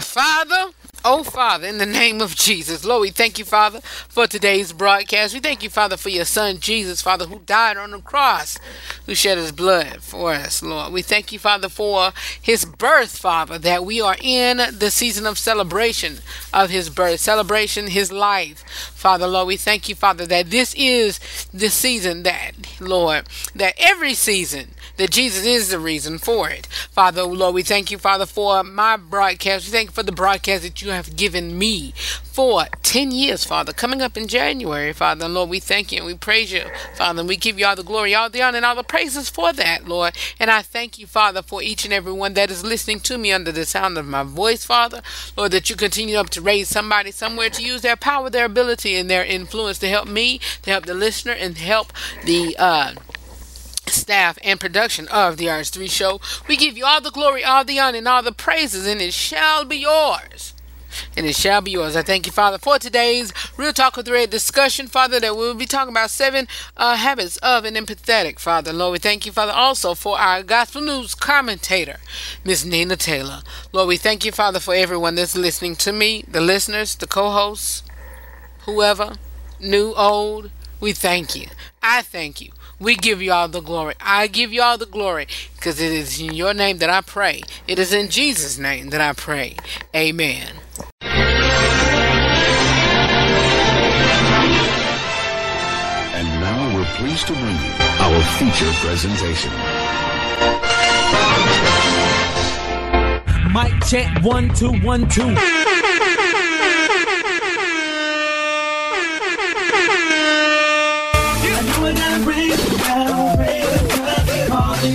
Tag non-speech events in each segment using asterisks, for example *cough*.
Father, Oh, Father, in the name of Jesus, Lord, we thank you, Father, for today's broadcast. We thank you, Father, for your Son, Jesus, Father, who died on the cross, who shed his blood for us, Lord. We thank you, Father, for his birth, Father, that we are in the season of celebration of his birth, celebration his life. Father, Lord, we thank you, Father, that this is the season that, Lord, that every season, that Jesus is the reason for it. Father, oh, Lord, we thank you, Father, for my broadcast. We thank you for the broadcast that you have given me for 10 years, Father, coming up in January, Father. And Lord, we thank you and we praise you, Father, and we give you all the glory, all the honor, and all the praises for that, Lord. And I thank you, Father, for each and every one that is listening to me under the sound of my voice, Father. Lord, that you continue up to raise somebody somewhere to use their power, their ability, and their influence to help me, to help the listener, and help the, uh, staff and production of the RH3 show. We give you all the glory, all the honor, and all the praises, and it shall be yours. And it shall be yours. I thank you, Father, for today's Real Talk with Redd discussion, Father, that we'll be talking about seven uh, habits of an empathetic, Father. Lord, we thank you, Father, also for our Gospel News commentator, Miss Nina Taylor. Lord, we thank you, Father, for everyone that's listening to me, the listeners, the co hosts, whoever, new, old. We thank you. I thank you. We give you all the glory. I give you all the glory because it is in your name that I pray. It is in Jesus' name that I pray. Amen. And now we're pleased to bring you our feature presentation. Mic check one two one two. Switch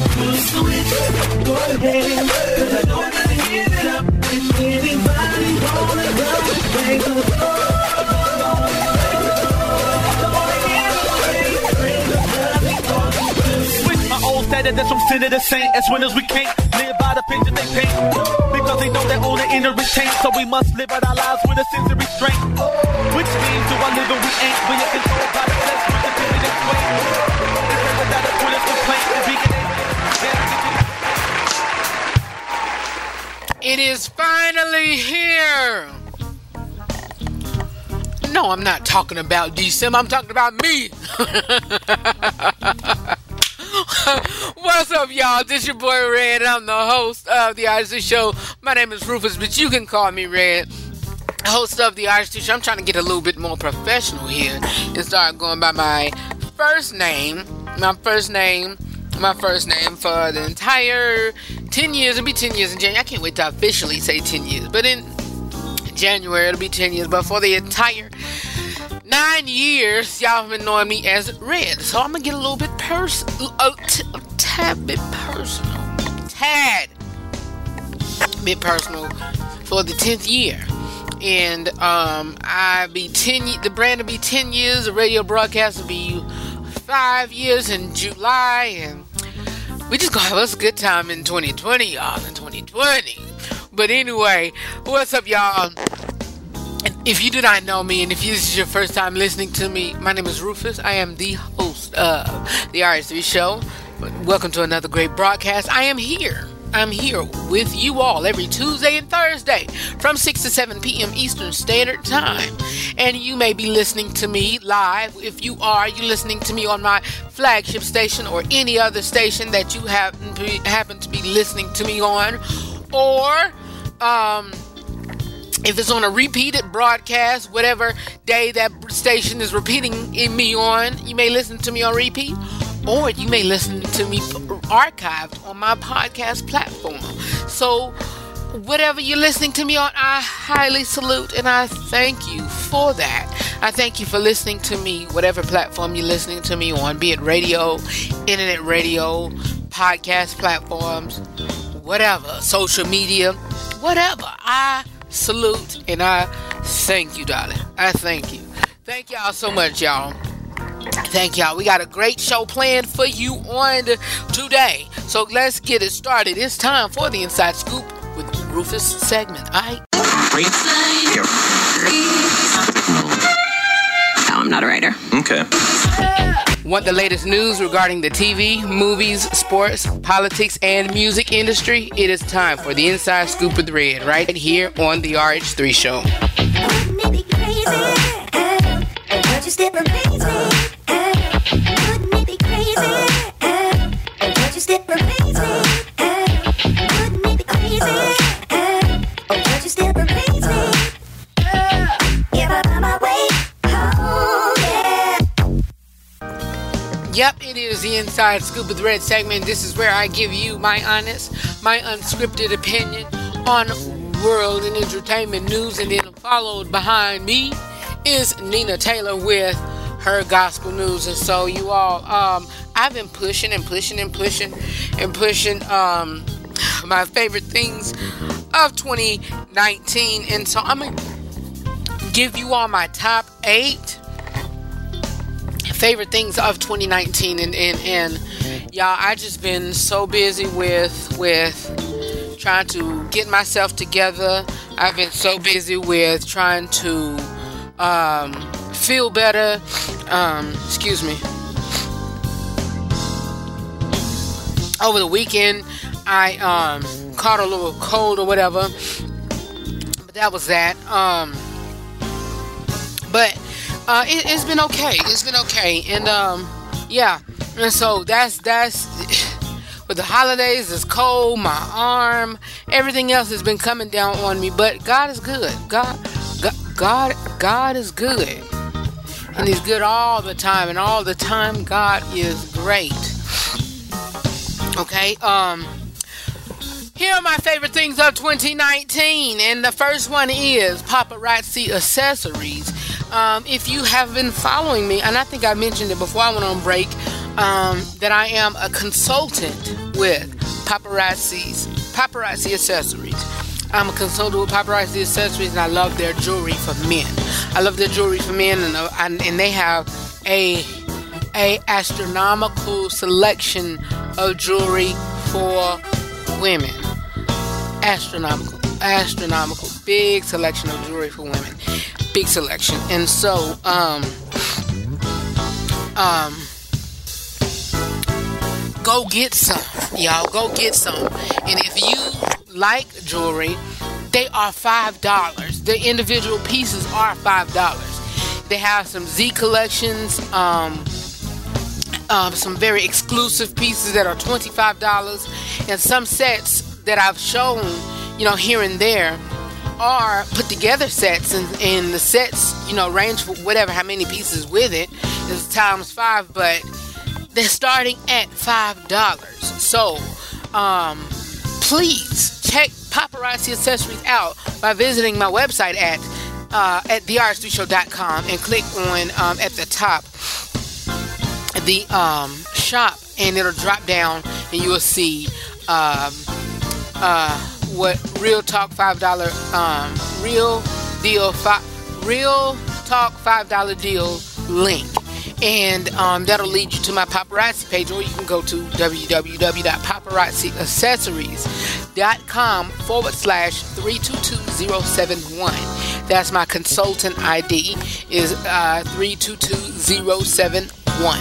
my old status that's from sin to the saint. As winners, we can't live by the picture they paint. Because they know they own the inner retain. So we must live out our lives with a sense of restraint. Which means do I live and we ain't. When you're controlled by the flesh, with the timid and It is finally here. No, I'm not talking about December. I'm talking about me. *laughs* What's up, y'all? This your boy Redd. I'm the host of the RH3 Show. My name is Rufus, but you can call me Redd. Host of the RH3 Show. I'm trying to get a little bit more professional here and start going by my first name. My first name. My first name for the entire 10 years. It'll be 10 years in January. I can't wait to officially say 10 years. But in January, it'll be 10 years. But for the entire nine years, y'all have been knowing me as Redd. So I'm gonna get a little bit personal, a, t- a tad bit personal, tad bit personal for the 10th year. And um, I be 10. ye- The brand will be 10 years. The radio broadcast will be five years in July, and we just gonna have us a good time in 2020, y'all. In 2020. But anyway, what's up, y'all? If you do not know me, and if this is your first time listening to me, my name is Rufus. I am the host of the RH3 Show. Welcome to another great broadcast. I am here. I'm here with you all every Tuesday and Thursday from 6 to 7 p.m. Eastern Standard Time. And you may be listening to me live. If you are, you're listening to me on my flagship station or any other station that you happen to be, happen to be listening to me on. Or, um, if it's on a repeated broadcast, whatever day that station is repeating in me on, you may listen to me on repeat, or you may listen to me archived on my podcast platform. So, whatever you're listening to me on, I highly salute and I thank you for that. I thank you for listening to me, whatever platform you're listening to me on, be it radio, internet radio, podcast platforms, whatever, social media, whatever. I salute and I thank you, darling. I thank you. Thank y'all so much, y'all. Thank y'all. We got a great show planned for you on today. So let's get it started. It's time for the Inside Scoop with Rufus segment. All right. No, I'm not a writer. Okay. Want the latest news regarding the TV, movies, sports, politics, and music industry? It is time for the Inside Scoop with Redd right here on the RH3 Show. Uh, wouldn't it be crazy? Crazy? Uh, wouldn't it be crazy? Uh, would you still crazy? Uh, if I my way home, yeah. Yep, it is the Inside Scoop with Redd segment. This is where I give you my honest, my unscripted opinion on world and entertainment news, and then followed behind me is Nina Taylor with her gospel news. And so, you all, um, I've been pushing and pushing and pushing and pushing um, my favorite things of 2019, and so I'm gonna give you all my top eight favorite things of 2019 and and, and y'all i just been so busy with with trying to get myself together. I've been so busy with trying to um, feel better um, excuse me over the weekend i um, caught a little cold or whatever but that was that um, but uh, it, has been okay. It's been okay, and um, yeah, and so that's that's *laughs* with the holidays. It's cold. My arm, everything else has been coming down on me. But God is good. God, God, God, is good, and He's good all the time, and all the time God is great. Okay, um. Here are my favorite things of 2019, and the first one is paparazzi accessories. Um, if you have been following me, and I think I mentioned it before I went on break, um, that I am a consultant with paparazzi's paparazzi accessories. I'm a consultant with paparazzi accessories, and I love their jewelry for men. I love their jewelry for men, and uh, and, and they have a a astronomical selection of jewelry for women. Astronomical, astronomical, big selection of jewelry for women big selection. And so, um, um, go get some, y'all. Go get some. And if you like jewelry, they are five dollars. The individual pieces are five dollars. They have some Z collections, um, um, some very exclusive pieces that are twenty-five dollars, and some sets that I've shown, you know, here and there are put together sets and, and the sets you know range for whatever how many pieces with it is times five but they're starting at five dollars so um, please check paparazzi accessories out by visiting my website at uh, at therh3show.com and click on um, at the top the um, shop and it'll drop down and you will see um, uh, what real talk five dollar um real deal five real talk five dollar deal link and um, that'll lead you to my paparazzi page or you can go to www.paparazziaccessories.com forward slash 322071 that's my consultant id is uh, 322071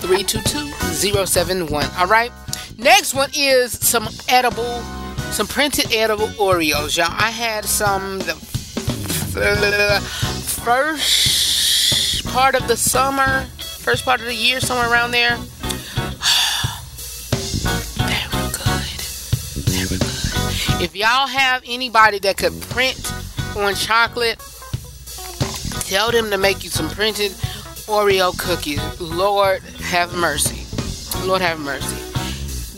322071 all right. Next one is some edible some printed edible Oreos, y'all. I had some the first part of the summer, first part of the year, somewhere around there. *sighs* were good. Were good. If y'all have anybody that could print on chocolate, tell them to make you some printed Oreo cookies. Lord have mercy. Lord have mercy.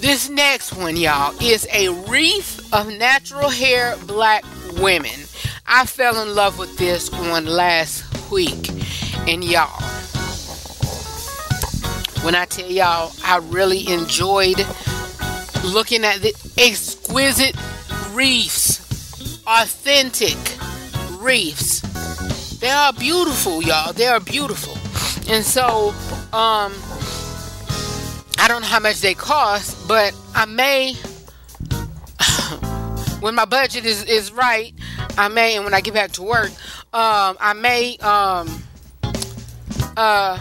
This next one, y'all, is a wreath of natural hair black women. I fell in love with this one last week. And y'all, when I tell y'all, I really enjoyed looking at the exquisite reefs, authentic reefs. They are beautiful, y'all. They are beautiful. And so, um, I don't know how much they cost, but I may, *laughs* when my budget is, is right, I may, and when I get back to work, um, I may um, uh,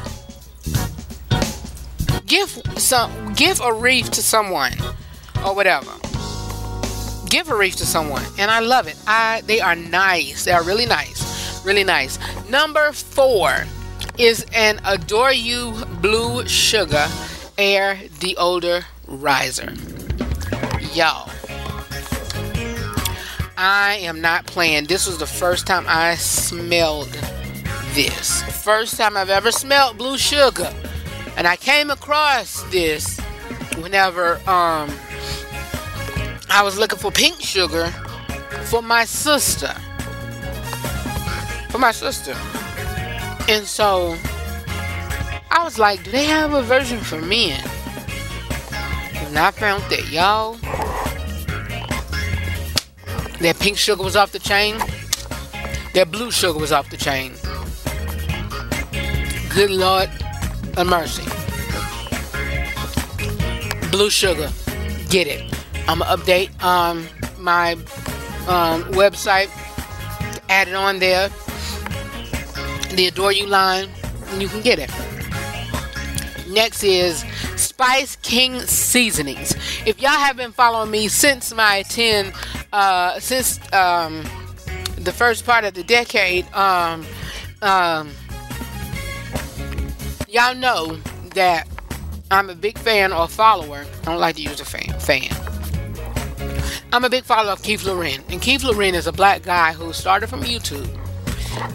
give some give a reef to someone or whatever. Give a reef to someone, and I love it. I they are nice. They are really nice, really nice. Number four is an Adore You Blue Sugar Air Deodorizer. Y'all, I am not playing. This was the first time I smelled this. First time I've ever smelled blue sugar. And I came across this whenever um I was looking for pink sugar for my sister. For my sister. And so I was like, do they have a version for men? And I found that y'all that pink sugar was off the chain. That blue sugar was off the chain. Good Lord of mercy. Blue sugar. Get it. I'm gonna update um my um, website. Add it on there. The Adore You line. And you can get it. Next is Spice King Seasonings. If y'all have been following me since my 10 uh, since um, the first part of the decade, um, um, y'all know that I'm a big fan or follower. I don't like to use a fan. Fan. I'm a big follower of Keith Lorren, and Keith Lorren is a black guy who started from YouTube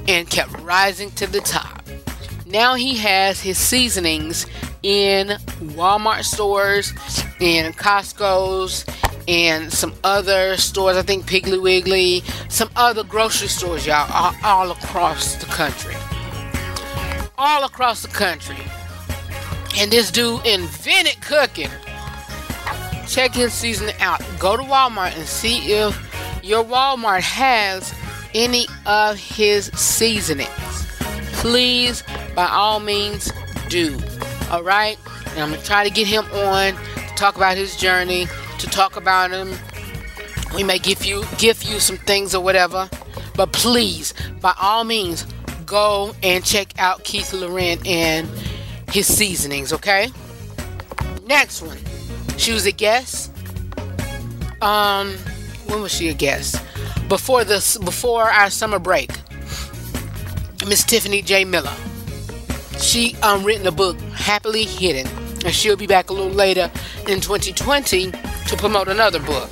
and kept rising to the top. Now he has his seasonings in Walmart stores, in Costco's, and some other stores. I think Piggly Wiggly, some other grocery stores, y'all, all, all across the country. All across the country. And this dude invented cooking. Check his seasoning out. Go to Walmart and see if your Walmart has any of his seasonings. Please, by all means, do. All right? And I'm going to try to get him on to talk about his journey, to talk about him. We may give you give you some things or whatever. But please, by all means, go and check out Keith Lorren and his seasonings, okay? Next one. She was a guest. Um, when was she a guest? Before this, before our summer break. Miss Tiffany J. Miller. She um written a book, Happily Hidden, and she'll be back a little later in 2020 to promote another book.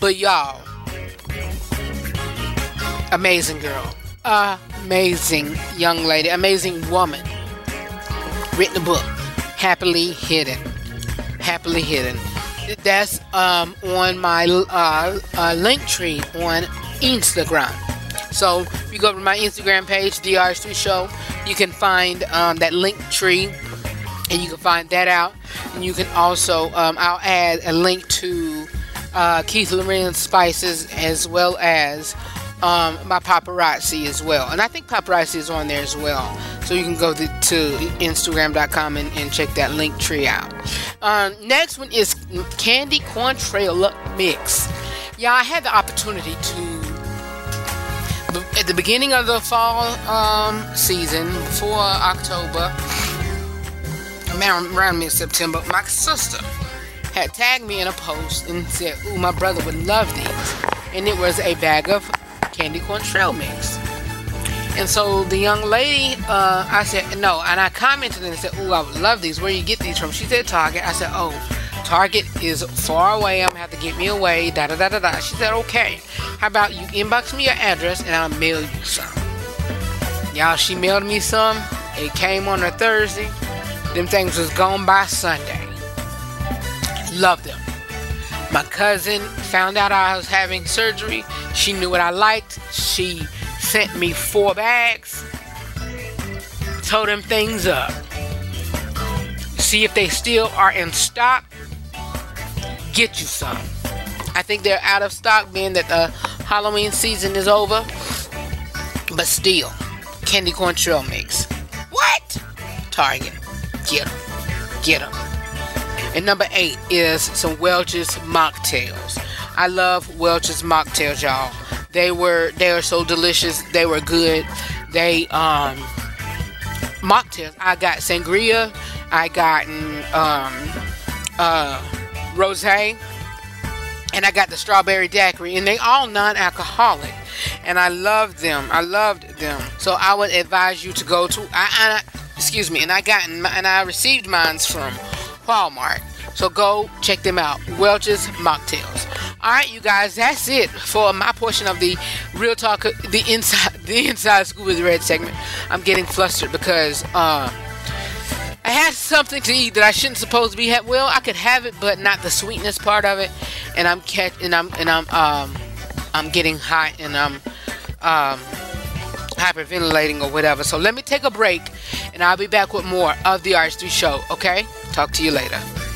But y'all, amazing girl, amazing young lady, amazing woman. Written a book, Happily Hidden, Happily Hidden. That's um on my uh, uh link tree on Instagram. So if you go to my Instagram page, The RH3 Show, you can find um, that link tree and you can find that out. And you can also, um, I'll add a link to uh, Keith Lorren's Spices as well as um, my paparazzi as well. And I think paparazzi is on there as well. So you can go to, to Instagram.com and, and check that link tree out. Um, next one is Candy Corn Mix. Yeah, I had the opportunity to at the beginning of the fall um, season, before October, around, around mid September, my sister had tagged me in a post and said, Ooh, my brother would love these. And it was a bag of candy corn trail mix. And so the young lady, uh, I said, No. And I commented and said, Ooh, I would love these. Where you get these from? She said, Target. I said, Oh, Target is far away. I'm gonna have to get me away. Da da da da da. She said, okay. How about you inbox me your address and I'll mail you some. Y'all, she mailed me some. It came on a Thursday. Them things was gone by Sunday. Love them. My cousin found out I was having surgery. She knew what I liked. She sent me four bags. Told them things up. See if they still are in stock get you some. I think they're out of stock, being that the Halloween season is over. But still, candy corn trail mix. What? Target. Get them. Get them. And number eight is some Welch's mocktails. I love Welch's mocktails, y'all. They were they are so delicious. They were good. They um mocktails. I got sangria. I got um, uh, rose, and I got the strawberry daiquiri, and they all non-alcoholic, and I loved them. I loved them. So I would advise you to go to. I, I excuse me, and I got and I received mines from Walmart. So go check them out. Welch's Mocktails. All right, you guys, that's it for my portion of the real talk, the inside, *laughs* the inside school with red segment. I'm getting flustered because uh, I had something to eat that I shouldn't supposed to be. Ha- well, I could have it, but not the sweetness part of it. And I'm catch, and I'm and I'm um, I'm getting hot, and I'm um, hyperventilating or whatever. So let me take a break, and I'll be back with more of the RH3 show. Okay, talk to you later.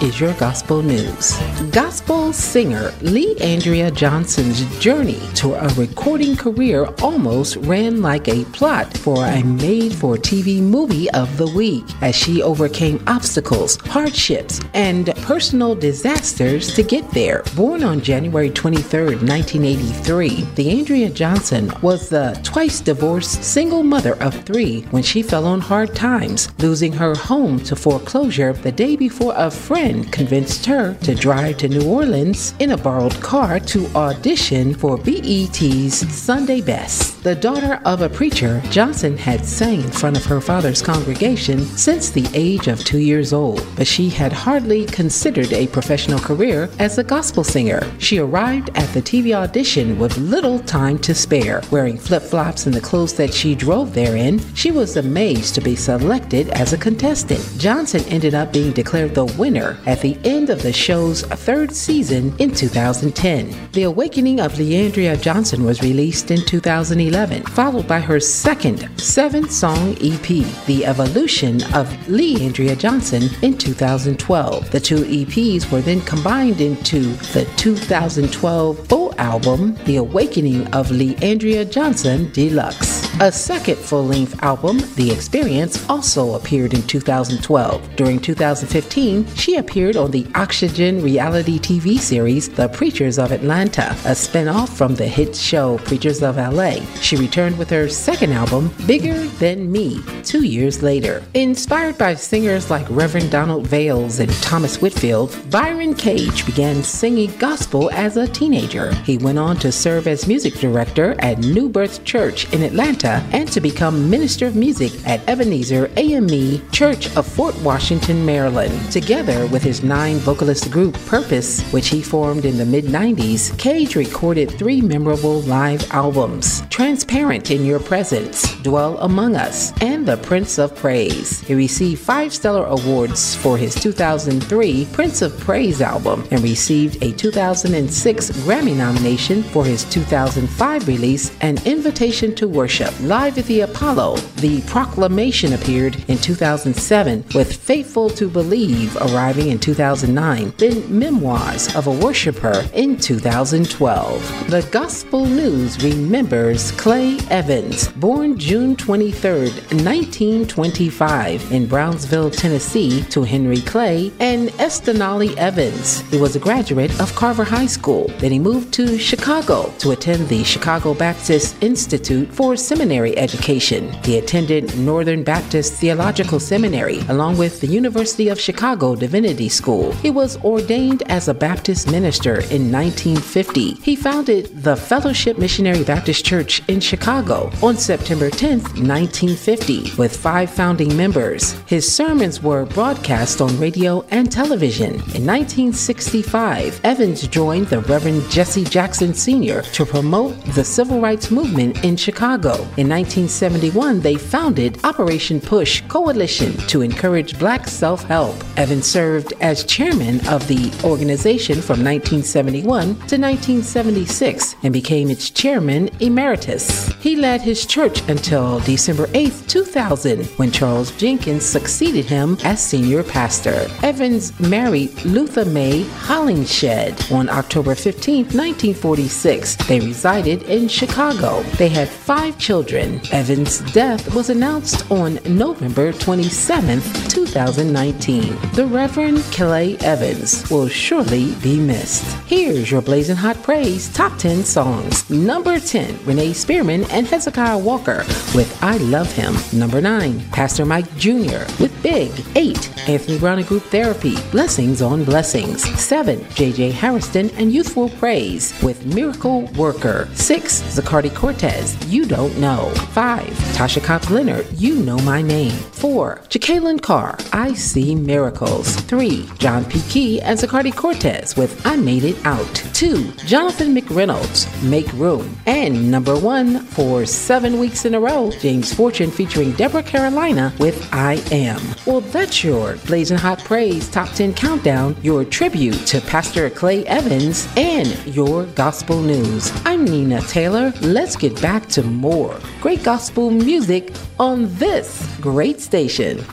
Is your gospel news. Gospel singer Leandria Johnson's journey to a recording career almost ran like a plot for a made for TV movie of the week as she overcame obstacles, hardships, and personal disasters to get there. Born on January 23, 1983, Leandria Johnson was the twice divorced single mother of three when she fell on hard times, losing her home to foreclosure the day before a friend convinced her to drive to New Orleans in a borrowed car to audition for BET's Sunday Best. The daughter of a preacher, Johnson had sang in front of her father's congregation since the age of two years old, but she had hardly considered a professional career as a gospel singer. She arrived at the TV audition with little time to spare. Wearing flip flops and the clothes that she drove therein, she was amazed to be selected as a contestant. Johnson ended up being declared the winner at the end of the show's third season in 2010. The Awakening of Leandria Johnson was released in 2011, followed by her second seven song EP, The Evolution of Leandria Johnson, in 2012. The two EPs were then combined into the 2012 full album, The Awakening of Leandria Johnson Deluxe. A second full length album, The Experience, also appeared in 2012. During 2015, she appeared on the Oxygen reality TV series The Preachers of Atlanta, a spin off from the hit show Preachers of LA. She returned with her second album, Bigger Than Me, two years later. Inspired by singers like Reverend Donald Vails and Thomas Whitfield, Byron Cage began singing gospel as a teenager. He went on to serve as music director at New Birth Church in Atlanta and to become minister of music at Ebenezer AME Church of Fort Washington, Maryland. Together with his nine vocalist group Purpose, which he formed in the mid 90s, Cage recorded three memorable live albums Transparent in Your Presence, Dwell Among Us, and The Prince of Praise. He received five Stellar Awards for his 2003 Prince of Praise album and received a 2006 Grammy nomination for his 2005 release, An Invitation to Worship. Live at the Apollo, The Proclamation appeared in 2007, with Faithful to Believe arriving in 2009, then Memoirs of a Worshipper in 2012. The Gospel News remembers Clay Evans, born June 23, 1925, in Brownsville, Tennessee, to Henry Clay and Estonali Evans. He was a graduate of Carver High School. Then he moved to Chicago to attend the Chicago Baptist Institute for Seminary seminary education. He attended Northern Baptist Theological Seminary along with the University of Chicago Divinity School. He was ordained as a Baptist minister in 1950. He founded the Fellowship Missionary Baptist Church in Chicago on September 10, 1950, with five founding members. His sermons were broadcast on radio and television. In 1965, Evans joined the Reverend Jesse Jackson Sr. to promote the civil rights movement in Chicago. In 1971, they founded Operation Push Coalition to encourage black self help. Evans served as chairman of the organization from 1971 to 1976 and became its chairman emeritus. He led his church until December 8, 2000, when Charles Jenkins succeeded him as senior pastor. Evans married Luther May Hollingshed on October 15, 1946. They resided in Chicago. They had five children. Evans' death was announced on November 27, 2019. The Reverend Clay Evans will surely be missed. Here's your Blazing Hot Praise Top 10 songs. Number 10, Renee Spearman and Hezekiah Walker with I Love Him. Number 9, Pastor Mike Jr. with Big. 8, Anthony Brown and Group Therapy, Blessings on Blessings. 7, JJ Hairston and Youthful Praise with Miracle Worker. 6, Zacardi Cortez, You Don't Know. 5, Tasha Cobbs Leonard, You Know My Name. 4, Jekalyn Carr, I See Miracles. 3, John P. Kee and Zacardi Cortez with I Made It Out. 2, Jonathan McReynolds, Make Room. And number 1 for 7 weeks in a row, James Fortune featuring Deborah Carolina with I Am. Well, that's your Blazing Hot Praise Top 10 Countdown, your tribute to Pastor Clay Evans, and your gospel news. I'm Nina Taylor. Let's get back to more great gospel music on this great station.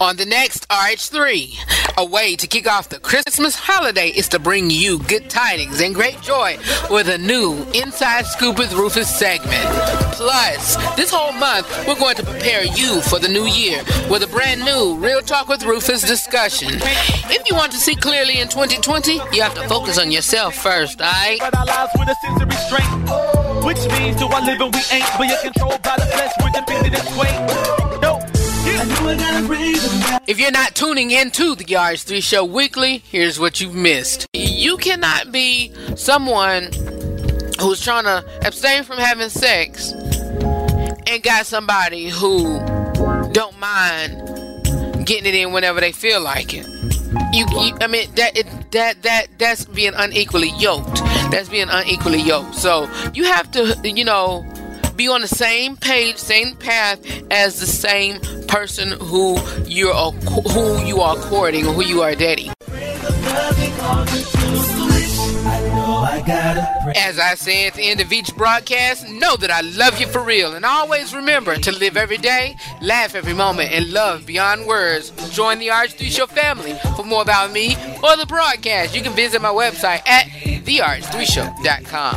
On the next RH3, a way to kick off the Christmas holiday is to bring you good tidings and great joy with a new Inside Scoop with Rufus segment. Plus, this whole month, we're going to prepare you for the new year with a brand new Real Talk with Rufus discussion. If you want to see clearly in 2020, you have to focus on yourself first, alright? Which means do I live and we ain't, but you're controlled by the flesh, we're dependent and sway. No. If you're not tuning into the RH3 show weekly, here's what you've missed. You cannot be someone who's trying to abstain from having sex and got somebody who don't mind getting it in whenever they feel like it. You, you I mean that it, that that that's being unequally yoked. That's being unequally yoked. So you have to, you know, be on the same page, same path as the same person who you're who you are courting or who you are dating. As I say at the end of each broadcast, know that I love you for real. And always remember to live every day, laugh every moment, and love beyond words. Join the RH3 Show family. For more about me or the broadcast, you can visit my website at therh3show.com.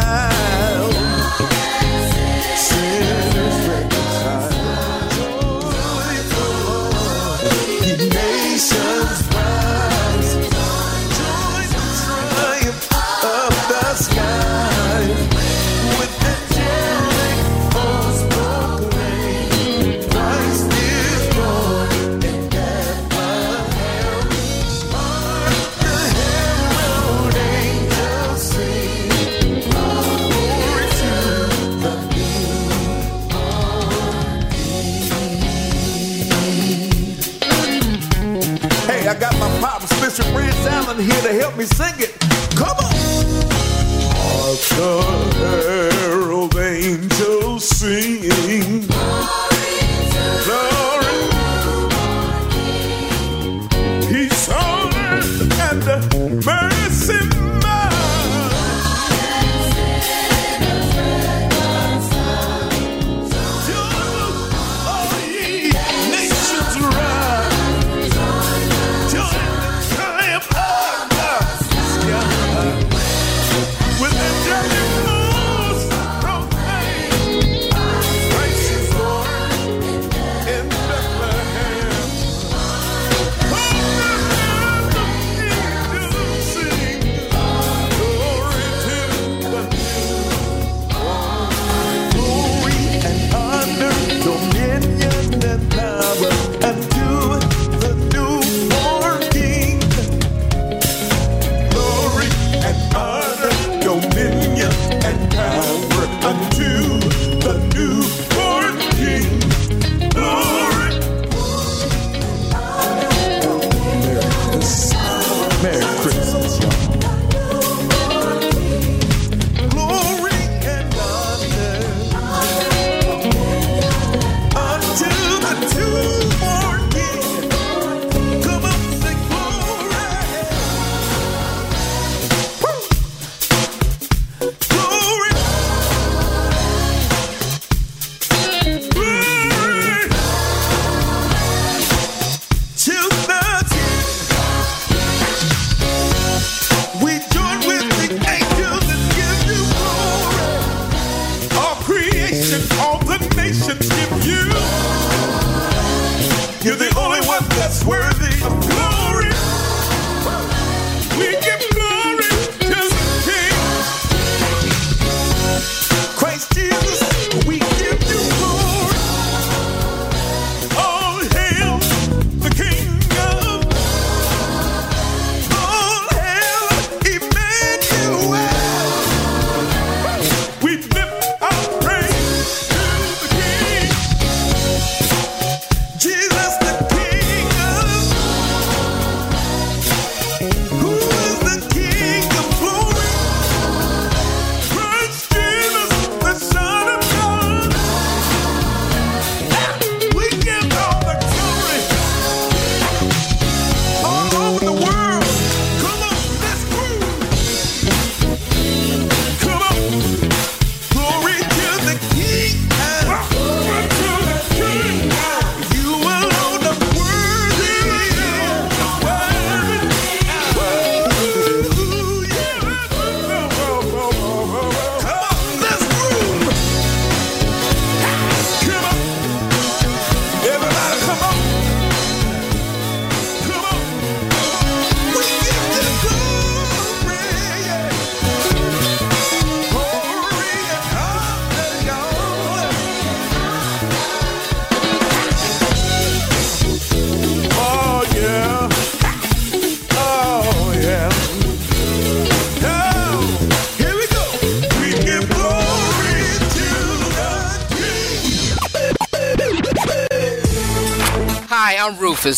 help me sing it.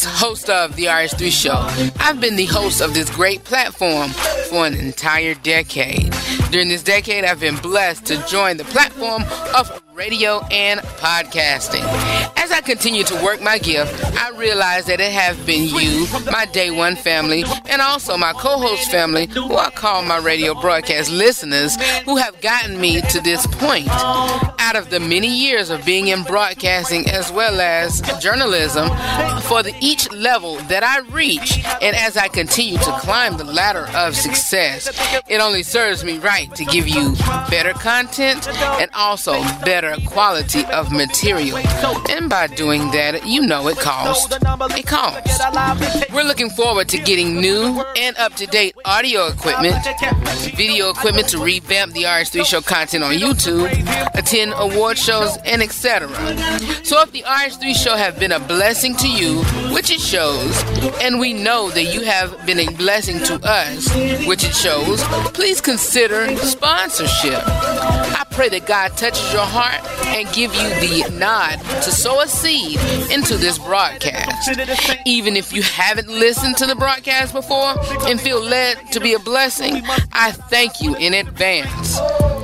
Host of The RH3 Show. I've been the host of this great platform for an entire decade. During this decade, I've been blessed to join the platform of radio and podcasting. As I continue to work my gift, I realize that it have been you, my day one family, and also my co-host family, who I call my radio broadcast listeners, who have gotten me to this point. Out of the many years of being in broadcasting as well as journalism, for the each level that I reach, and as I continue to climb the ladder of success, it only serves me right to give you better content and also better quality of material. And by doing that, you know it costs. It costs. We're looking forward to getting new and up to date audio equipment, video equipment to revamp the RH3 show content on YouTube, attend award shows, and etc. So if the RH3 show have been a blessing to you, which it shows, and we know that you have been a blessing to us, which it shows, please consider sponsorship. I pray that God touches your heart and give you the nod to sow a seed into this broadcast. Even if you haven't listened to the broadcast before and feel led to be a blessing, I thank you in advance.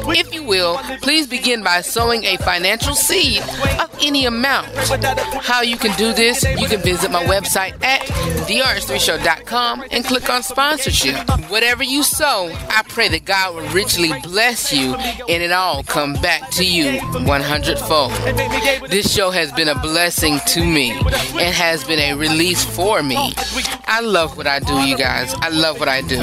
If you will, please begin by sowing a financial seed of any amount. How you can do this, you can visit my website at therh3show.com and click on sponsorship. Whatever you sow, I pray that God will richly bless you and it all come back to you 100 fold. This show has been a blessing to me and has been a release for me. I love what I do, you guys. I love what I do.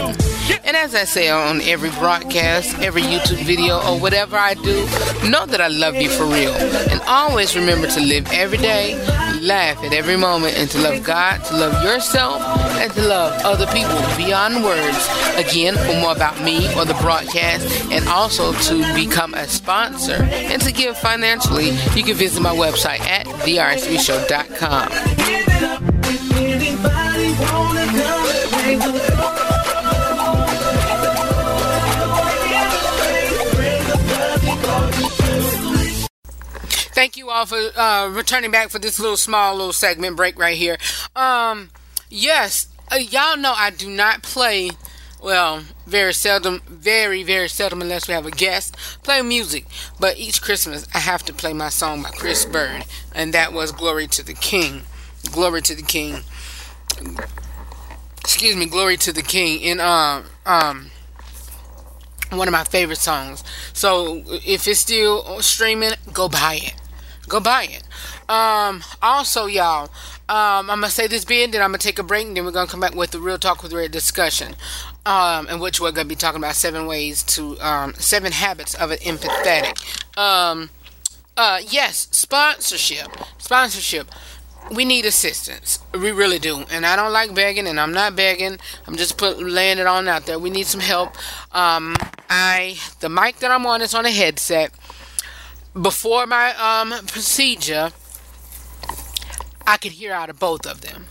And as I say on every broadcast, every YouTube video, or whatever I do, know that I love you for real. And always remember to live every day, laugh at every moment, and to love God, to love yourself, and to love other people beyond words. Again, for more about me or the broadcast, and also to become a sponsor and to give financially, you can visit my website at therh3show.com. Thank you all for uh, returning back for this little small little segment break right here. Um, yes, uh, y'all know I do not play. Well, very seldom, very very seldom, unless we have a guest, play music. But each Christmas, I have to play my song by Chris Bird, and that was "Glory to the King." Glory to the King. Excuse me, "Glory to the King." In um um one of my favorite songs. So if it's still streaming, go buy it. Go buy it. Um, also, y'all, um, I'm gonna say this being, then I'm gonna take a break, and then we're gonna come back with the real talk with Redd discussion. Um, in which we're gonna be talking about seven ways to um, seven habits of an empathetic. Um, uh, yes, sponsorship. Sponsorship. We need assistance. We really do. And I don't like begging, and I'm not begging. I'm just put laying it on out there. We need some help. Um, I the mic that I'm on is on a headset. Before my um procedure, I could hear out of both of them.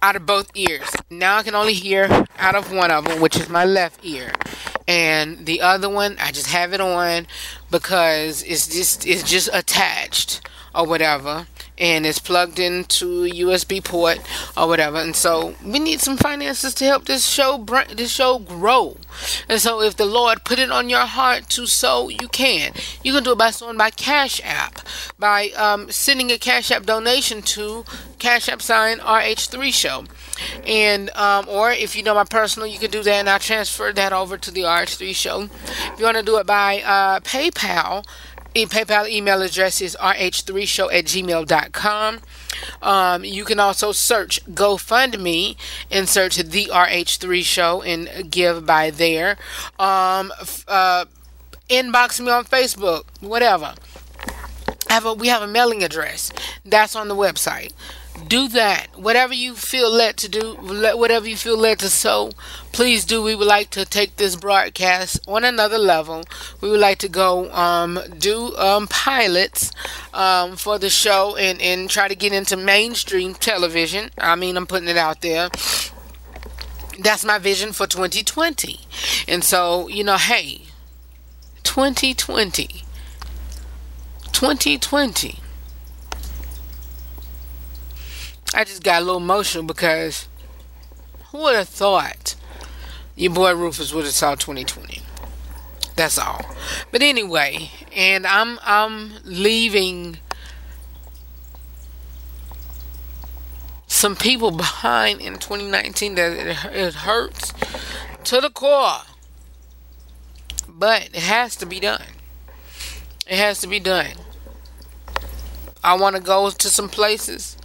Out of both ears. Now I can only hear out of one of them, which is my left ear. And the other one, I just have it on because it's just it's just attached or whatever and it's plugged into a USB port or whatever. And so we need some finances to help this show br- this show grow. And so if the Lord put it on your heart to sow, you can. You can do it by sowing by Cash App, by um, sending a Cash App donation to Cash App sign RH3 show. And um, or if you know my personal, you can do that, and I'll transfer that over to the RH3 show. If you want to do it by uh, PayPal, e- PayPal email address is rh3show at gmail.com. Um, you can also search GoFundMe and search the RH3 show and give by there. Um, uh, inbox me on Facebook, whatever. Have a, we have a mailing address that's on the website. Do that. Whatever you feel led to do, whatever you feel led to sow, please do. We would like to take this broadcast on another level. We would like to go um, do um, pilots um, for the show and, and try to get into mainstream television. I mean, I'm putting it out there that's my vision for 2020. And so, you know, hey, 2020. 2020. I just got a little emotional because who would have thought your boy Rufus would have saw 2020? That's all. But anyway, and I'm I'm leaving some people behind in 2019 that it, it hurts to the core. But it has to be done. It has to be done. I want to go to some places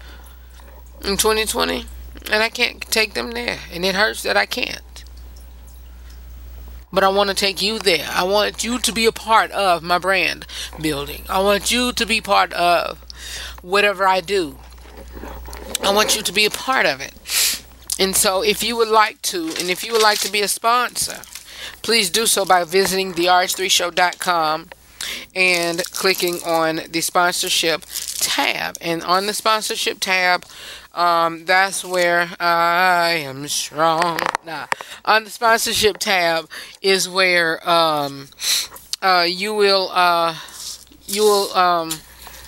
in 2020 and I can't take them there. And it hurts that I can't. But I want to take you there. I want you to be a part of my brand building. I want you to be part of whatever I do. I want you to be a part of it. And so if you would like to, and if you would like to be a sponsor, please do so by visiting therh3show.com and clicking on the sponsorship tab. And on the sponsorship tab, um, that's where I am strong. Nah, on the sponsorship tab is where um, uh, you will uh, you will um,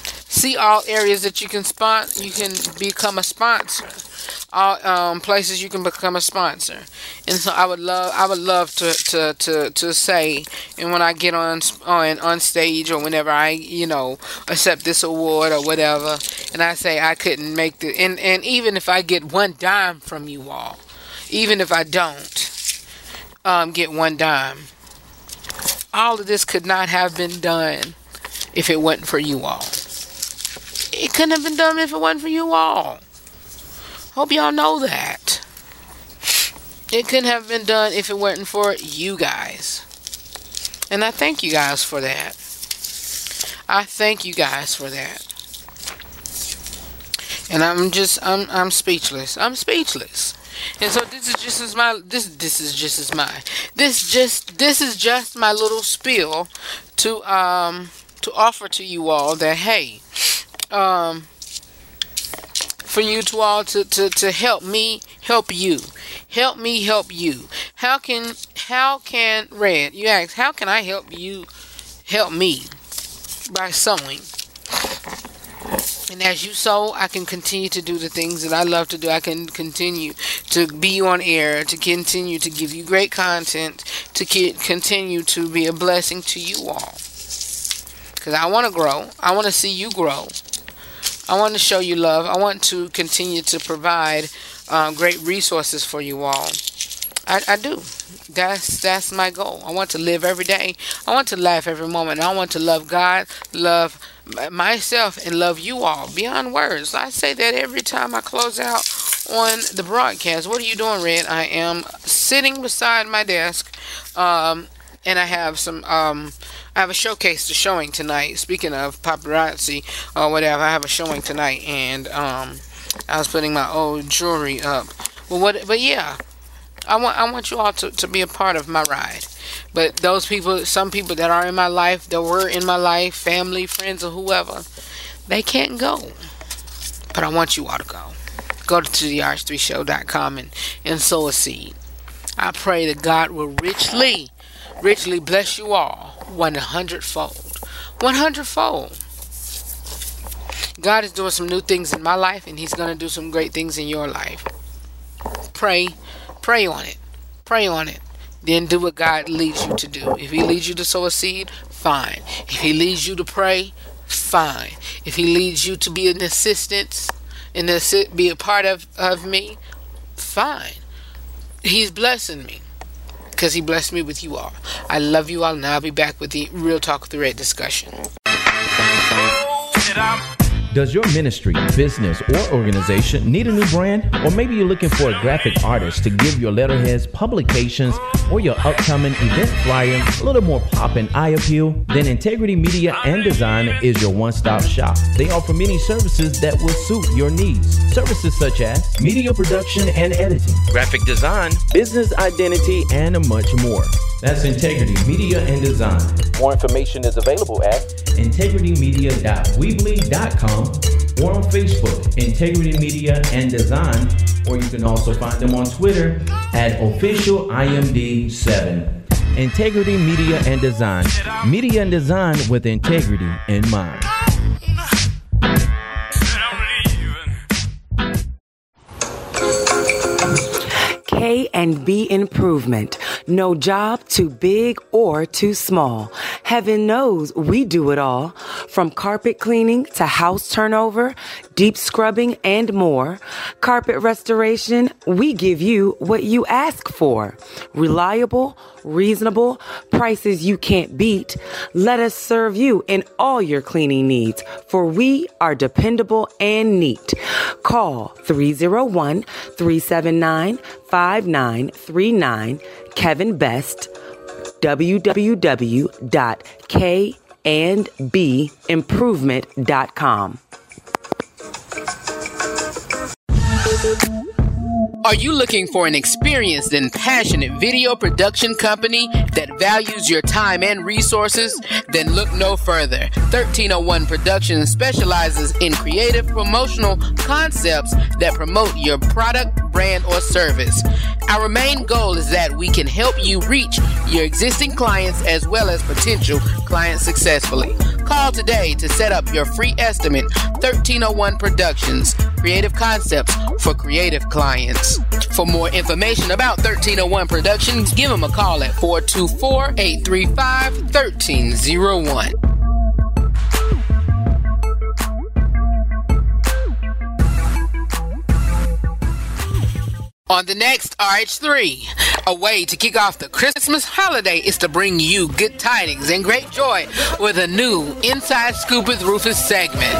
see all areas that you can spot. You can become a sponsor all um, places you can become a sponsor. And so I would love I would love to, to, to, to say and when I get on on on stage or whenever I you know accept this award or whatever and I say I couldn't make the and, and even if I get one dime from you all, even if I don't um, get one dime, all of this could not have been done if it wasn't for you all. It couldn't have been done if it wasn't for you all. Hope y'all know that. It couldn't have been done if it weren't for you guys. And I thank you guys for that. I thank you guys for that. And I'm just I'm I'm speechless. I'm speechless. And so this is just as my this this is just as my this just this is just my little spiel to um to offer to you all that hey um for you to all to, to, to help me help you. Help me help you. How can how can Redd you ask how can i help you help me by sewing? And as you sow i can continue to do the things that i love to do. I can continue to be on air to continue to give you great content to continue to be a blessing to you all. Because i want to grow. I want to see you grow I want to show you love. I want to continue to provide uh, great resources for you all. I, I do. That's that's my goal. I want to live every day. I want to laugh every moment. I want to love God, love myself, and love you all beyond words. I say that every time I close out on the broadcast. What are you doing, Redd? I am sitting beside my desk, um, and I have some um, I have a showcase to showing tonight. Speaking of paparazzi or whatever, I have a showing tonight, and um, I was putting my old jewelry up. But what? But yeah, I want I want you all to, to be a part of my ride. But those people, some people that are in my life, that were in my life, family, friends, or whoever, they can't go. But I want you all to go. Go to the3show.com and, and sow a seed. I pray that God will richly, richly bless you all 100 fold. 100 fold. God is doing some new things in my life, and He's going to do some great things in your life. Pray, pray on it. Pray on it. Then do what God leads you to do. If He leads you to sow a seed, fine. If He leads you to pray, fine. If He leads you to be an assistant and be a part of, of me, fine. He's blessing me because he blessed me with you all. I love you all, and I'll be back with the Real Talk with the Redd discussion. Does your ministry, business, or organization need a new brand? Or maybe you're looking for a graphic artist to give your letterheads, publications, or your upcoming event flyer a little more pop and eye appeal? Then Integrity Media and Design is your one stop shop. They offer many services that will suit your needs. Services such as media production and editing, graphic design, business identity, and much more. That's Integrity Media and Design. More information is available at integritymedia.weebly.com or on Facebook, Integrity Media and Design, or you can also find them on Twitter at officialimd7. Integrity Media and Design. Media and design with integrity in mind. K and B Improvement no job too big or too small. Heaven knows we do it all. From carpet cleaning to house turnover, deep scrubbing, and more. Carpet restoration, we give you what you ask for. Reliable, reasonable, prices you can't beat. Let us serve you in all your cleaning needs, for we are dependable and neat. Call 301 379 5939 Kevin Best www.kandbimprovement.com. Are you looking for an experienced and passionate video production company that values your time and resources? Then look no further. 1301 Productions specializes in creative promotional concepts that promote your product, brand, or service. Our main goal is that we can help you reach your existing clients as well as potential clients successfully. Call today to set up your free estimate. 1301 Productions, creative concepts for creative clients. For more information about 1301 Productions, give them a call at 424 835 1301. On the next RH3, a way to kick off the Christmas holiday is to bring you good tidings and great joy with a new Inside Scoop with Rufus segment.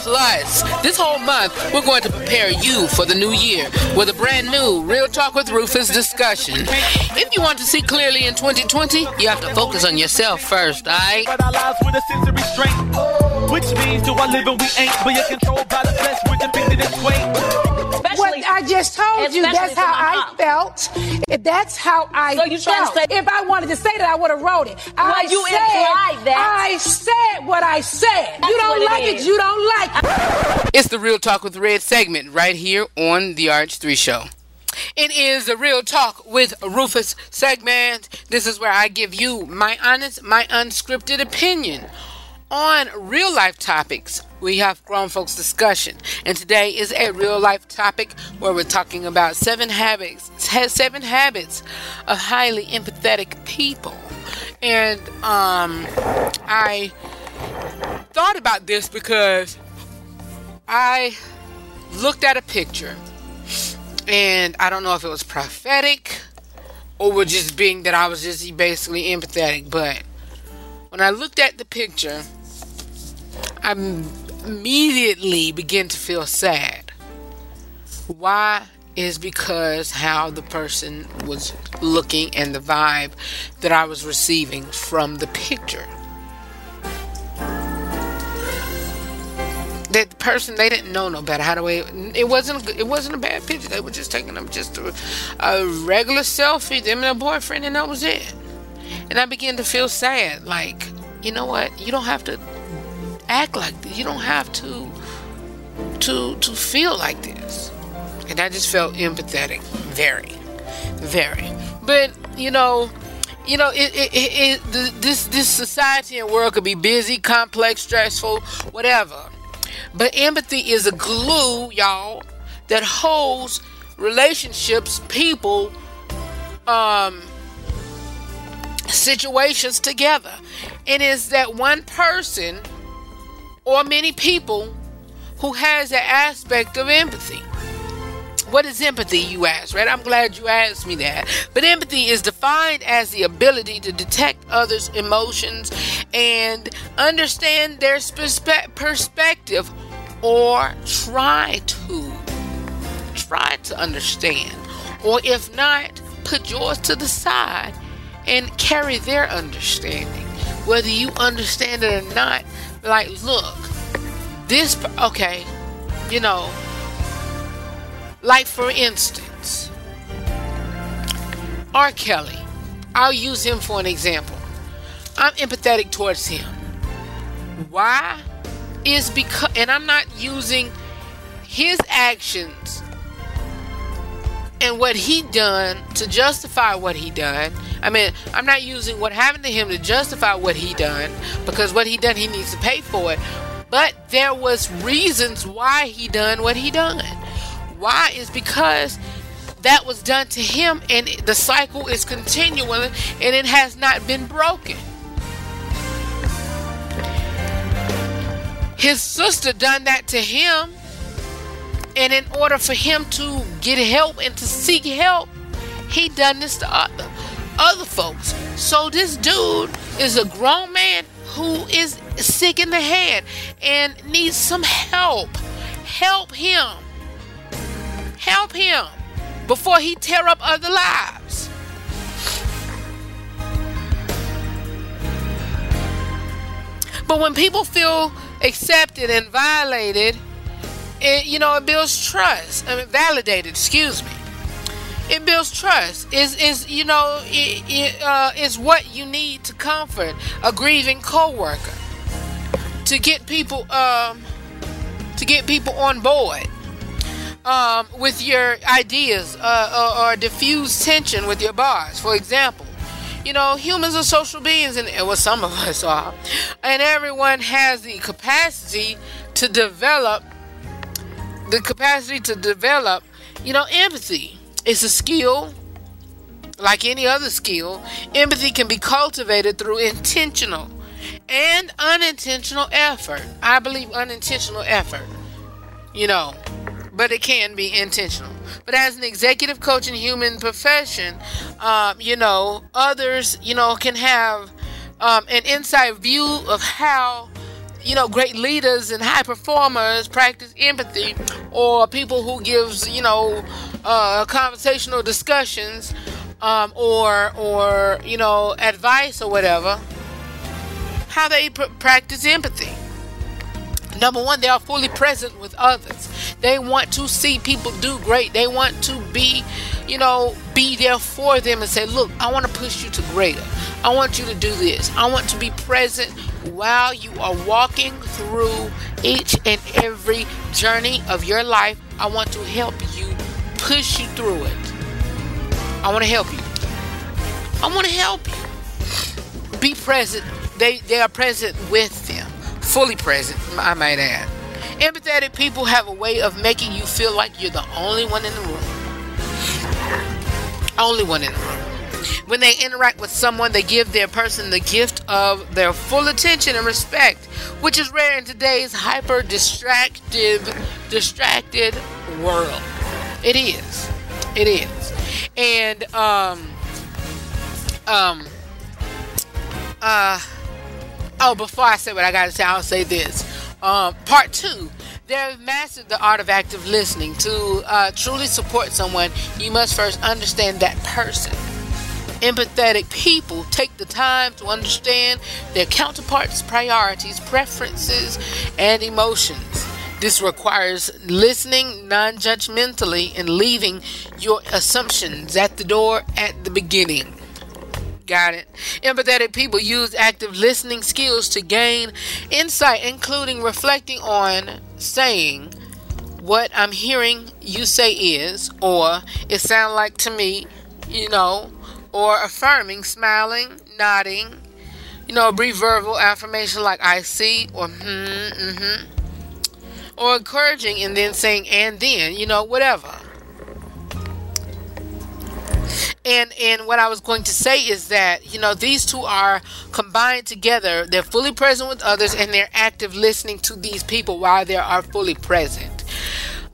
Plus, this whole month, we're going to prepare you for the new year with a brand new Real Talk with Rufus discussion. If you want to see clearly in 2020, you have to focus on yourself first, alright? But our lives with a sense of restraint. Which means to our living we ain't, but you're controlled by the flesh, we're depicted in sway. What I just told you, that's especially how I mom. felt. If That's how I So you felt. say- if I wanted to say that, I would have wrote it. I you said, implied that. I said what I said. That's you don't what it like it, is. you don't like it. It's the Real Talk with Redd segment right here on the RH3 Show. It is the Real Talk with Rufus segment. This is where I give you my honest, my unscripted opinion on real life topics. We have grown folks discussion, and today is a real life topic where we're talking about seven habits, seven habits of highly empathetic people. And um, I thought about this because I looked at a picture, and I don't know if it was prophetic or just being that I was just basically empathetic. But when I looked at the picture, I immediately began to feel sad. Why? Is because how the person was looking and the vibe that I was receiving from the picture. that person they didn't know no better how to way it wasn't it wasn't a bad picture they were just taking them just a, a regular selfie them and a boyfriend and that was it and i began to feel sad like you know what you don't have to act like this. You don't have to to to feel like this. And i just felt empathetic very very. But you know you know it, it, it, it this this society and world could be busy complex stressful whatever. But empathy is a glue, y'all, that holds relationships, people, um, situations together. It is that one person or many people who has an aspect of empathy. What is empathy, you ask, right? I'm glad you asked me that. But empathy is defined as the ability to detect others' emotions and understand their perspe- perspective or try to try to understand or if not put yours to the side and carry their understanding whether you understand it or not like look this okay you know like for instance R. Kelly. I'll use him for an example. I'm empathetic towards him. Why? Is because and I'm not using his actions and what he done to justify what he done. I mean, I'm not using what happened to him to justify what he done because what he done he needs to pay for it. But there was reasons why he done what he done. Why is because that was done to him, and the cycle is continuing, and it has not been broken. His sister done that to him, and in order for him to get help and to seek help, he done this to other other folks. So this dude is a grown man who is sick in the head and needs some help. Help him. Help him before he tear up other lives. But when people feel accepted and violated, it you know it builds trust. I mean, validated. Excuse me. It builds trust. Is is you know it, it uh, is what you need to comfort a grieving coworker, to get people um, to get people on board um, with your ideas uh, or, or diffuse tension with your boss. For example, you know, humans are social beings, and well, some of us are, and everyone has the capacity to develop the capacity to develop, you know, empathy. It's a skill like any other skill. Empathy can be cultivated through intentional and unintentional effort. I believe unintentional effort, you know, but it can be intentional. But as an executive coach in human profession, um, you know, others, you know, can have um, an inside view of how you know great leaders and high performers practice empathy or people who gives you know uh, conversational discussions um, or or you know advice or whatever how they pr- practice empathy. Number one they are fully present with others. They want to see people do great. They want to be you know be there for them and say look i want to push you to greater. I want you to do this. I want to be present while you are walking through each and every journey of your life i want to help you push you through it. I want to help you. I want to help you be present. They they are present with them fully present i might add. Empathetic people have a way of making you feel like you're the only one in the room. Only one in the room when they interact with someone they give their person the gift of their full attention and respect which is rare in today's hyper distracted distracted world. It is. It is. And um um uh oh before i say what i gotta say i'll say this. Um part two they have mastered the art of active listening. To uh, truly support someone you must first understand that person empathetic people take the time to understand their counterparts priorities preferences and emotions this requires listening non-judgmentally and leaving your assumptions at the door at the beginning Got it. Empathetic people use active listening skills to gain insight, including reflecting on saying, What I'm hearing you say is, or it sounds like to me, you know, or affirming, smiling, nodding, you know, brief verbal affirmation like I see, or hmm, mm-hmm, or encouraging and then saying and then, you know, whatever. And and what I was going to say is that you know these two are combined together. They're fully present with others, and they're active listening to these people while they are fully present.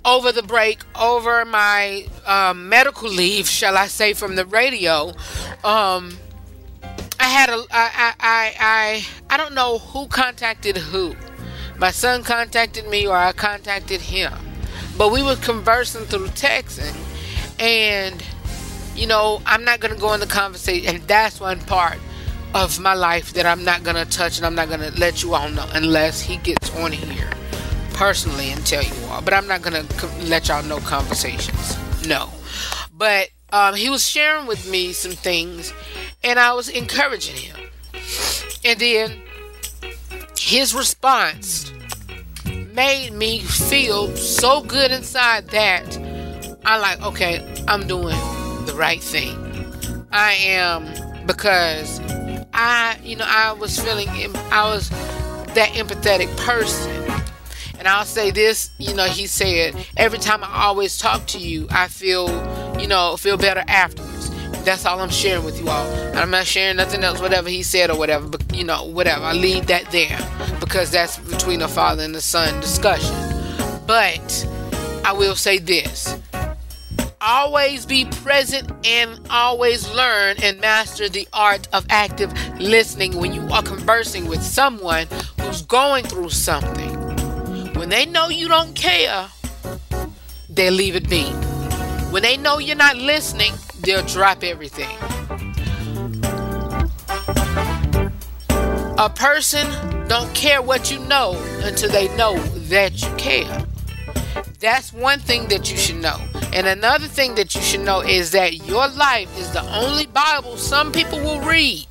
Over the break, over my um, medical leave, shall I say, from the radio, um, I had a I, I I I don't know who contacted who. My son contacted me, or I contacted him, but we were conversing through texting, and you know, I'm not going to go in the conversation. And that's one part of my life that I'm not going to touch and I'm not going to let you all know unless he gets on here personally and tell you all. But I'm not going to let y'all know conversations. No. But um, he was sharing with me some things and I was encouraging him. And then his response made me feel so good inside that I'm like, okay, I'm doing the right thing. I am because I, you know, I was feeling, I was that empathetic person. And I'll say this, you know, he said, every time I always talk to you, I feel, you know, feel better afterwards. That's all I'm sharing with you all. And I'm not sharing nothing else, whatever he said or whatever, but you know, whatever. I leave that there because that's between the father and the son discussion. But I will say this always be present and always learn and master the art of active listening when you are conversing with someone who's going through something. They know you don't care, they leave it be. When they know you're not listening, they'll drop everything. A person don't care what you know until they know that you care. That's one thing that you should know. And another thing that you should know is that your life is the only Bible some people will read.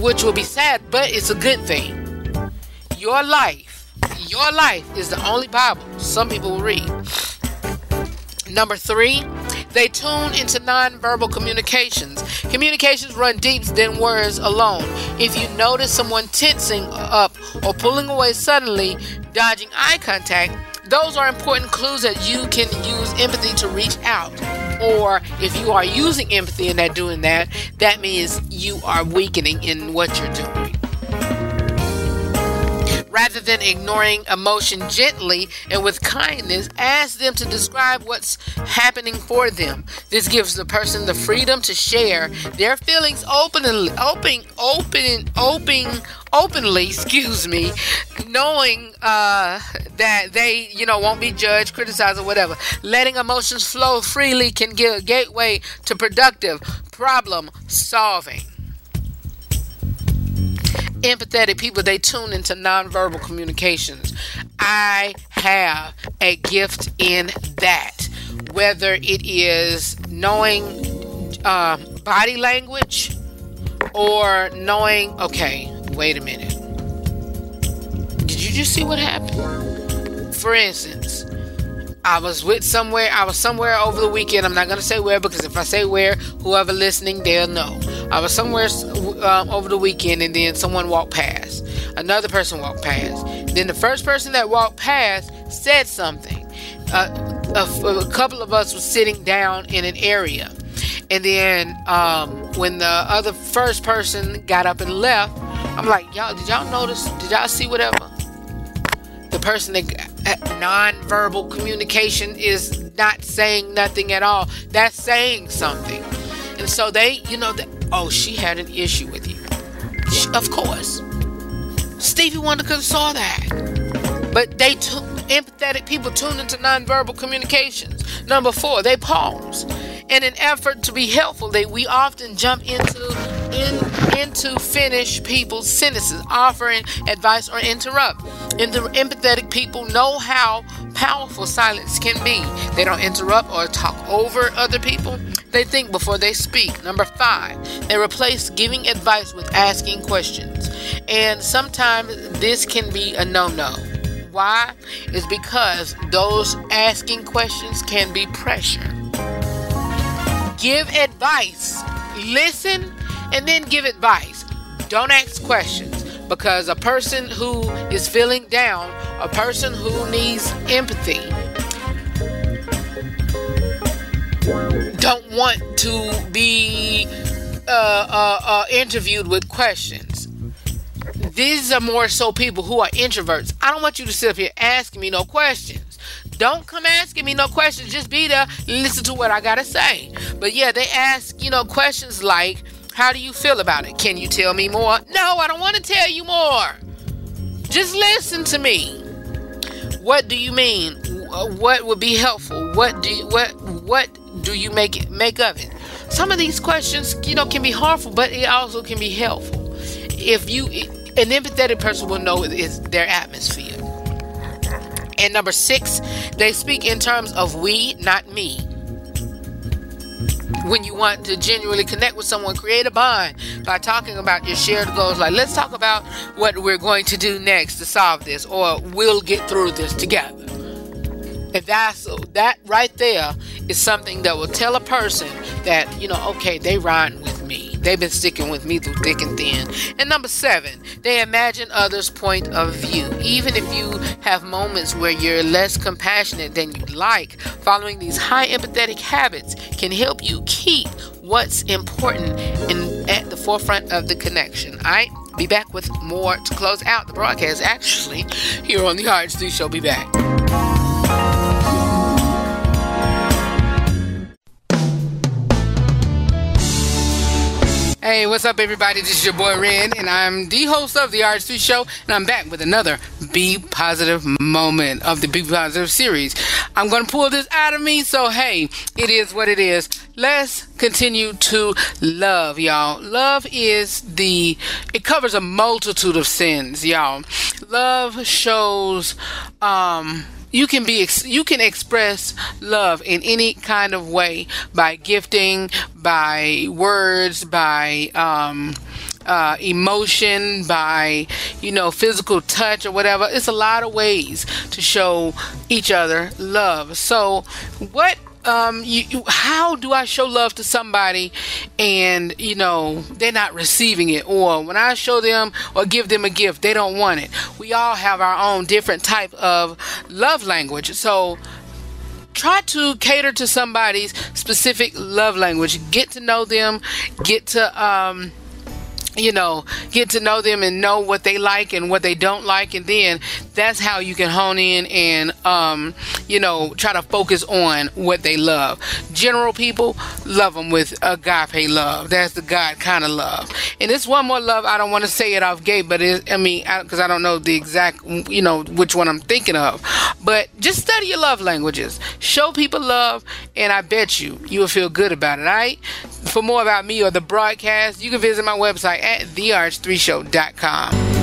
Which will be sad, but it's a good thing. Your life, your life is the only Bible some people will read. Number three, they tune into nonverbal communications. Communications run deeper than words alone. If you notice someone tensing up or pulling away suddenly, dodging eye contact, those are important clues that you can use empathy to reach out. Or if you are using empathy and not doing that, that means you are weakening in what you're doing. Rather than ignoring emotion gently and with kindness, ask them to describe what's happening for them. This gives the person the freedom to share their feelings openly, open, open, open, openly. *laughs* Excuse me, knowing uh, that they, you know, won't be judged, criticized, or whatever. Letting emotions flow freely can give a gateway to productive problem solving empathetic people they tune into nonverbal communications i have a gift in that whether it is knowing uh, body language or knowing okay wait a minute did you just see what happened for instance I was with somewhere. I was somewhere over the weekend. I'm not gonna say where because if I say where, whoever listening, they'll know. I was somewhere um, over the weekend, and then someone walked past. Another person walked past. Then the first person that walked past said something. Uh, a, a couple of us was sitting down in an area, and then um, when the other first person got up and left, I'm like, y'all, did y'all notice? Did y'all see whatever? The person that non-verbal communication is not saying nothing at all. That's saying something. And so they, you know, oh, she had an issue with you. She, of course. Stevie Wonder could have saw that. But they took empathetic people tune into nonverbal communications. Number four, they pause. In an effort to be helpful, they we often jump into in, into finish people's sentences, offering advice or interrupt. And the empathetic people know how powerful silence can be. They don't interrupt or talk over other people. They think before they speak. Number five, they replace giving advice with asking questions. And sometimes this can be a no no. Why? Is because those asking questions can be pressure. Give advice, listen, and then give advice. Don't ask questions because a person who is feeling down, a person who needs empathy, don't want to be uh, uh, uh, interviewed with questions. These are more so people who are introverts. I don't want you to sit up here asking me no questions. Don't come asking me no questions. Just be there, listen to what I gotta say. But yeah, they ask, you know, questions like, how do you feel about it? Can you tell me more? No, I don't want to tell you more. Just listen to me. What do you mean? What would be helpful? What do you, what what do you make it make of it? Some of these questions, you know, can be harmful, but it also can be helpful. If you an empathetic person will know it's their atmosphere. And number six, they speak in terms of we, not me when you want to genuinely connect with someone, create a bond by talking about your shared goals. Like, let's talk about what we're going to do next to solve this, or we'll get through this together. And that's that right there is something that will tell a person that, you know, okay, they riding with me. They've been sticking with me through thick and thin. And number seven, they imagine others' point of view. Even if you have moments where you're less compassionate than you'd like, following these high empathetic habits can help you keep what's important in, at the forefront of the connection. All right? Be back with more to close out the broadcast. Actually, here on the RH3 Show. Be back. Hey, what's up, everybody? This is your boy Ren, and I'm the host of the RH3 Show, and I'm back with another Be Positive moment of the Be Positive series. I'm going to pull this out of me, so hey, it is what it is. Let's continue to love, y'all. Love is the, it covers a multitude of sins, y'all. Love shows, um, you can be you can express love in any kind of way by gifting by words by um, uh, emotion by you know physical touch or whatever. It's a lot of ways to show each other love. So what um you, you how do i show love to somebody and you know they're not receiving it? Or when i show them or give them a gift they don't want it. We all have our own different type of love language. So try to cater to somebody's specific love language. Get to know them. Get to um you know, get to know them and know what they like and what they don't like, and then that's how you can hone in and, um, you know, try to focus on what they love. General people love them with agape love. That's the God kind of love. And it's one more love. I don't want to say it off gate, but it, I mean, because I, I don't know the exact, you know, which one I'm thinking of. But just study your love languages. Show people love, and I bet you you will feel good about it. All right. For more about me or the broadcast, you can visit my website at therh3show.com.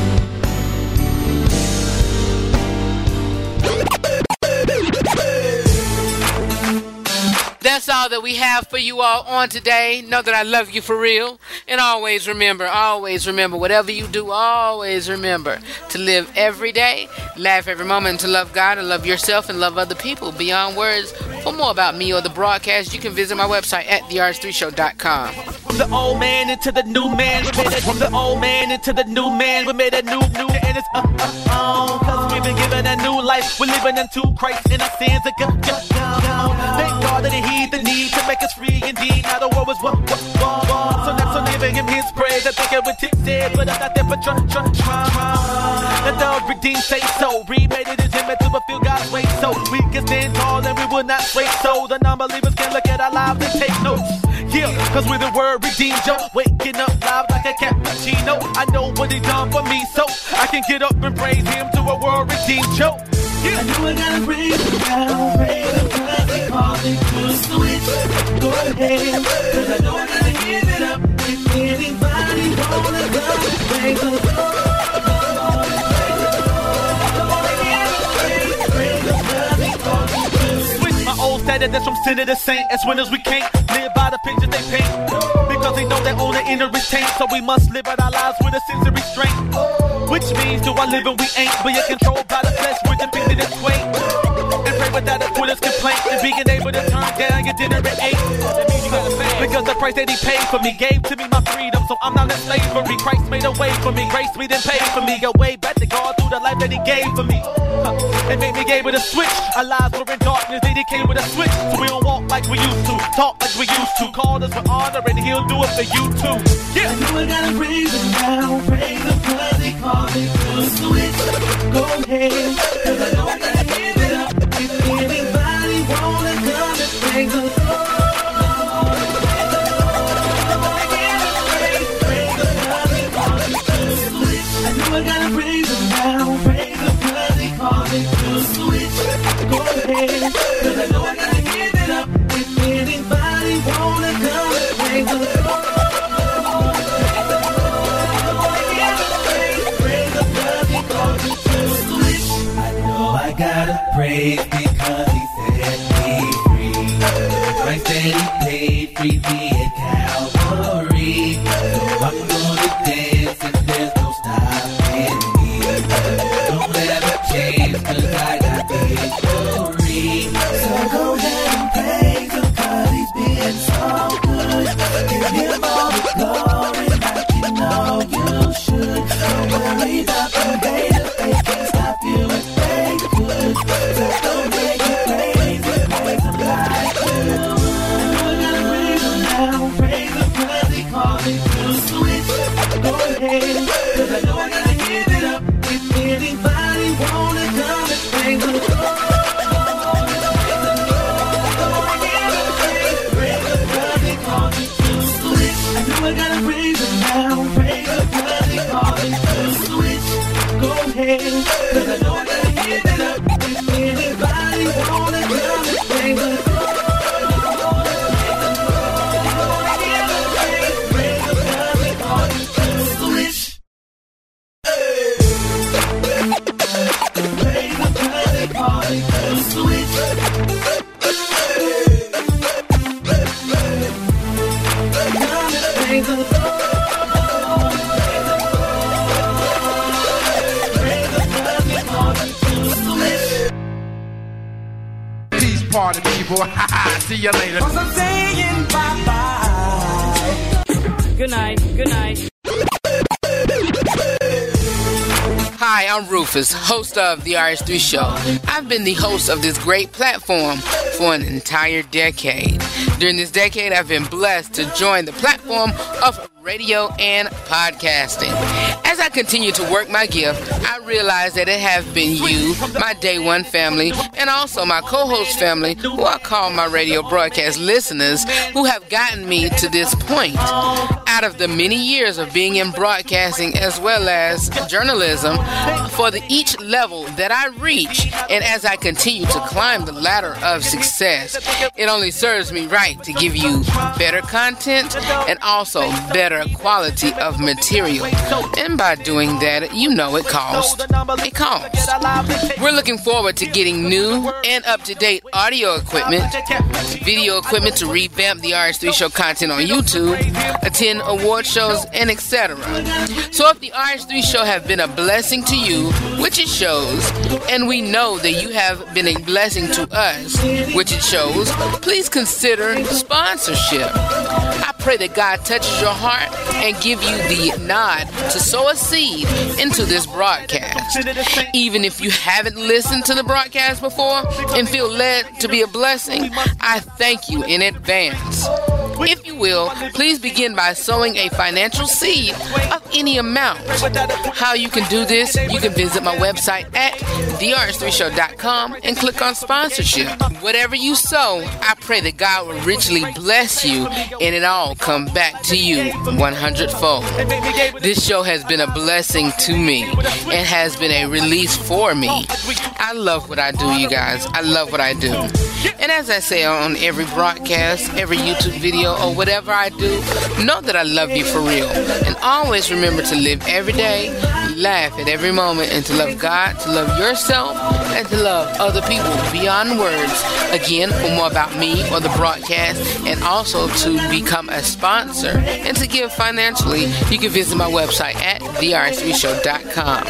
That's all that we have for you all on today. Know that I love you for real. And always remember, always remember, whatever you do, always remember to live every day, laugh every moment, to love God and love yourself and love other people beyond words. For more about me or the broadcast, you can visit my website at therh3show.com. From the old man into the new man. From the old man into the new man, we made a new, new, and it's uh, uh, uh, cause we've been given a new life. We're living into Christ and our sins are gone. Thank God that He heed the need to make us free indeed. Now the world was what, what, what, what. So that's so giving Him His praise. I think it would take said, but I'm not there for try, try, try. Let the redeemed say so. Remade it as Him to fulfill God's way. So we can stand tall and we will not sway. So the non-believers can look at our lives and take notes. Yeah, cause we're the word redeemed, yo. Waking up live like a cappuccino. I know what he done for me, so can get up and praise him to a world redeemed, yo. Yeah. I knew I gotta him, gotta him, cause he called me to a switch. Go ahead, cause I know I gotta give it up. If anybody status that's from sinner to the saint. As winners we can't live by the pictures they paint. Because they know they own the inner retain. So we must live out our lives with a sense of restraint. Which means do I live and we ain't. We are controlled by the flesh, we're depicted as quaint. And pray without a quitter's complaint. And being able to turn down your dinner at eight. Because the price that he paid for me gave to me my freedom. So I'm not in slavery. Christ made a way for me. Grace me then paid for me. A way back to God through the life that he gave for me. Huh. And made me able to switch. Our lives were in darkness. Then he came with a switch. So we don't walk like we used to. Talk like we used to. Call us for honor and he'll do it for you too. Yeah. I know I gotta praise him now. Praise him cause he called me to a switch. Go ahead. Cause I know praise because he set me free. Christ said he paid free Rufus, host of The RH3 Show. I've been the host of this great platform for an entire decade. During this decade, I've been blessed to join the platform of radio and podcasting. As I continue to work my gift, I realize that it have been you, my day one family, and also my co-host family, who I call my radio broadcast listeners, who have gotten me to this point. Out of the many years of being in broadcasting as well as journalism, for the each level that I reach, and as I continue to climb the ladder of success, it only serves me right to give you better content and also better quality of material. And by doing that, you know it costs. It costs. We're looking forward to getting new and up to date audio equipment, video equipment to revamp the RH3 show content on YouTube, attend award shows, and etc. So if the RH3 show have been a blessing to you, which it shows, and we know that you have been a blessing to us, which it shows, please consider sponsorship. I pray that God touches your heart and give you the nod to sow a seed into this broadcast. Even if you haven't listened to the broadcast before and feel led to be a blessing, I thank you in advance. If you will, please begin by sowing a financial seed of any amount. How you can do this, you can visit my website at therh3show.com and click on sponsorship. Whatever you sow, I pray that God will richly bless you and it all come back to you 100 fold. This show has been a blessing to me and has been a release for me. I love what I do, you guys. I love what I do. And as I say on every broadcast, every YouTube video, meal or whatever I do, know that I love you for real. And always remember to live every day, laugh at every moment, and to love God, to love yourself, and to love other people beyond words. Again, for more about me or the broadcast, and also to become a sponsor and to give financially, you can visit my website at therh3show.com.